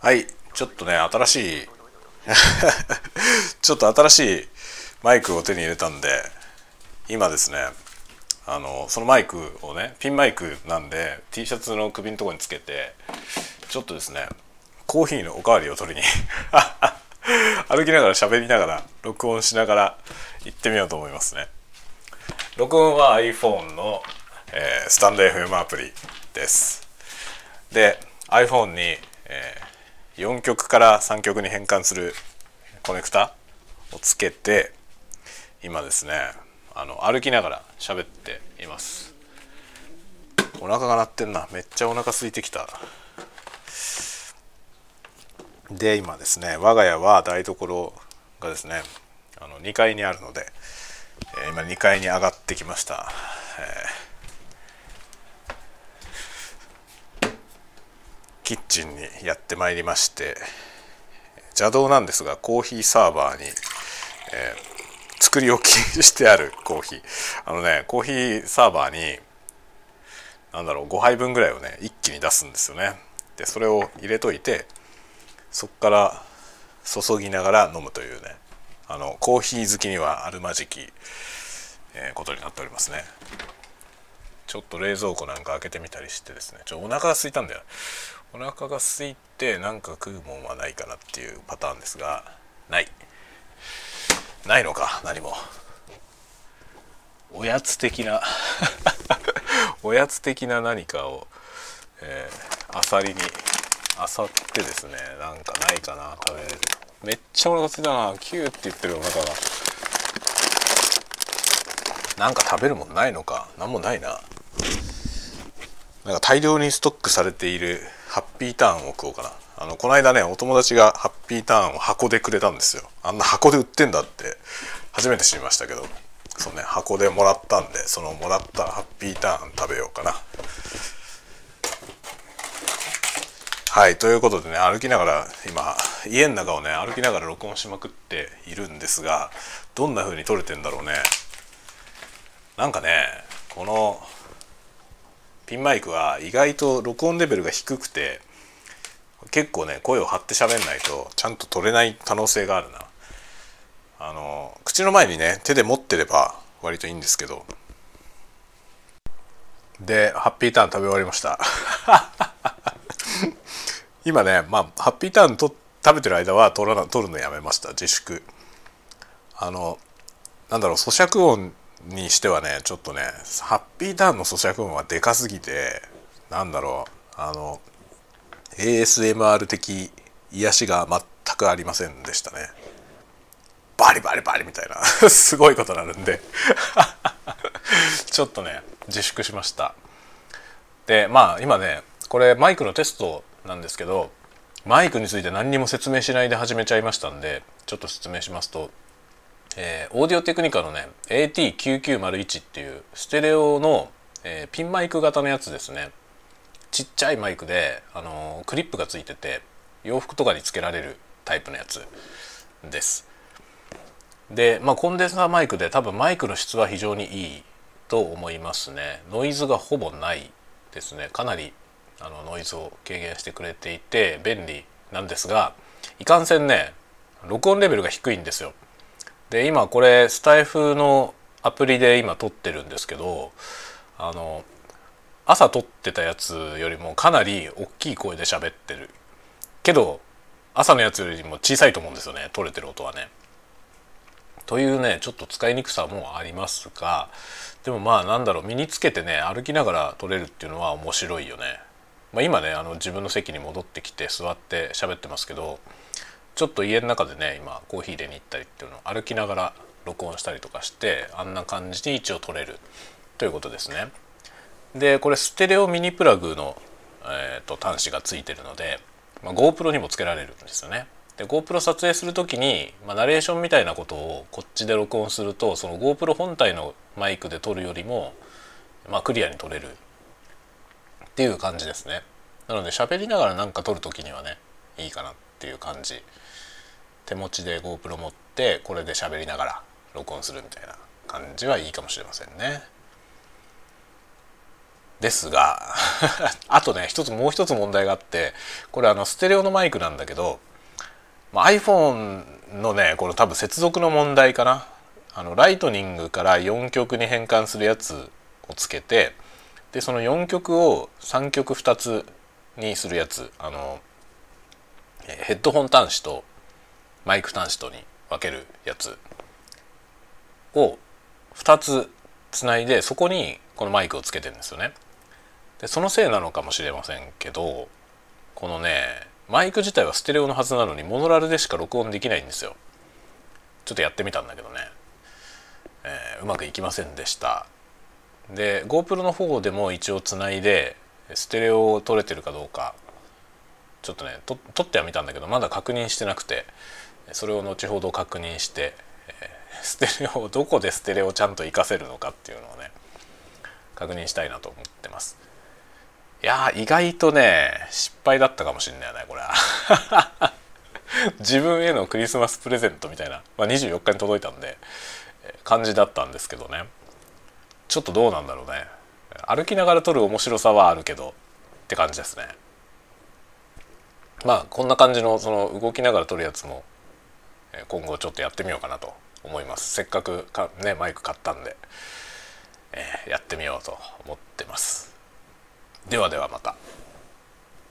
はいちょっとね新しい ちょっと新しいマイクを手に入れたんで今ですねあのそのマイクをねピンマイクなんで T シャツの首のところにつけてちょっとですねコーヒーのおかわりを取りに 歩きながら喋りながら録音しながら行ってみようと思いますね。録音は iPhone の、えー、スタンド FM アプリです。で iPhone に、えー、4曲から3曲に変換するコネクタをつけて今ですねあの歩きながら喋っています。お腹が鳴ってんな。めっちゃお腹空いてきた。で今ですね我が家は台所がですねあの2階にあるので、え、今2階に上がってきました、えー、キッチンにやってまいりまして邪道なんですがコーヒーサーバーに、えー、作り置きしてある コーヒー。あのねコーヒーサーバーになんだろう5杯分ぐらいをね一気に出すんですよね。でそれを入れといてそこから注ぎながら飲むというねあのコーヒー好きにはあるまじき、えー、ことになっておりますね。ちょっと冷蔵庫なんか開けてみたりしてですね。ちょお腹が空いたんだよ。お腹が空いてなんか食うもんはないかなっていうパターンですが。ない。ないのか何も。おやつ的な。おやつ的な何かを、えー、あさりにあさってですね。なんかないかな食べれる。めっちゃお腹すいたな。キューって言ってるお腹が。なんか食べるもんないのか。何もないな。なんか大量にストックされているハッピーターンを食おうかな。あのこの間ねお友達がハッピーターンを箱でくれたんですよ。あんな箱で売ってんだって初めて知りましたけど。そうね箱でもらったんでそのもらったハッピーターン食べようかな。はいということでね歩きながら今家の中をね歩きながら録音しまくっているんですがどんな風に撮れてんだろうね。なんかねこのピンマイクは意外と録音レベルが低くて結構ね声を張って喋んないとちゃんと撮れない可能性があるな。あの口の前にね手で持ってれば割といいんですけど。でハッピーターン食べ終わりました。今ねまあハッピーターンと食べてる間は取らな取るのやめました自粛。あのなんだろう咀嚼音にしてはねちょっとねハッピーターンの咀嚼音はでかすぎてなんだろうあの ASMR 的癒しが全くありませんでしたね。バリバリバリみたいな すごいことになるんで。ちょっとね自粛しました。でまあ今ねこれマイクのテストなんですけどマイクについて何にも説明しないで始めちゃいましたんでちょっと説明しますと、えー、オーディオテクニカのね AT9901 っていうステレオの、えー、ピンマイク型のやつですね。ちっちゃいマイクで、あのー、クリップがついてて洋服とかにつけられるタイプのやつです。で、まあ、コンデンサーマイクで多分マイクの質は非常にいいと思いますね。ノイズがほぼないですね。かなりあのノイズを軽減してくれていて便利なんですがいかんせんね録音レベルが低いんですよ。で今これスタイフのアプリで今撮ってるんですけどあの朝撮ってたやつよりもかなり大きい声で喋ってるけど朝のやつよりも小さいと思うんですよね撮れてる音はね。というねちょっと使いにくさもありますがでもまあなんだろう身につけてね歩きながら撮れるっていうのは面白いよね。まあ、今ねあの自分の席に戻ってきて座って喋ってますけどちょっと家の中でね今コーヒー入れに行ったりっていうのを歩きながら録音したりとかしてあんな感じに一応撮れるということですね。でこれステレオミニプラグの、えーと、端子がついてるので、まあ、GoPro にもつけられるんですよね。で GoPro 撮影する時に、まあ、ナレーションみたいなことをこっちで録音するとその GoPro 本体のマイクで撮るよりも、まあ、クリアに撮れるっていう感じですねなので喋りながら何か撮る時にはねいいかなっていう感じ手持ちで GoPro 持ってこれで喋りながら録音するみたいな感じはいいかもしれませんね。ですが あとね一つもう一つ問題があってこれあのステレオのマイクなんだけど、ま、iPhone のねこの多分接続の問題かな。あのライトニングから4曲に変換するやつをつけてでその4曲を3曲2つにするやつあのヘッドホン端子とマイク端子とに分けるやつを2つつないでそこにこのマイクをつけてるんですよね。でそのせいなのかもしれませんけどこのねマイク自体はステレオのはずなのにモノラルでしか録音できないんですよ。ちょっとやってみたんだけどね、えー、うまくいきませんでした。で GoPro の方でも一応つないでステレオを撮れてるかどうかちょっとね撮ってはみたんだけどまだ確認してなくてそれを後ほど確認して、えー、ステレオをどこでステレオをちゃんと活かせるのかっていうのをね確認したいなと思ってます。いや意外とね失敗だったかもしんないよねこれは。自分へのクリスマスプレゼントみたいな、まあ、24日に届いたんで感じだったんですけどね。ちょっとどうなんだろうね。歩きながら撮る面白さはあるけどって感じですね。まあこんな感じのその動きながら撮るやつも今後ちょっとやってみようかなと思いますせっかくかねマイク買ったんで、えー、やってみようと思ってますではではまた。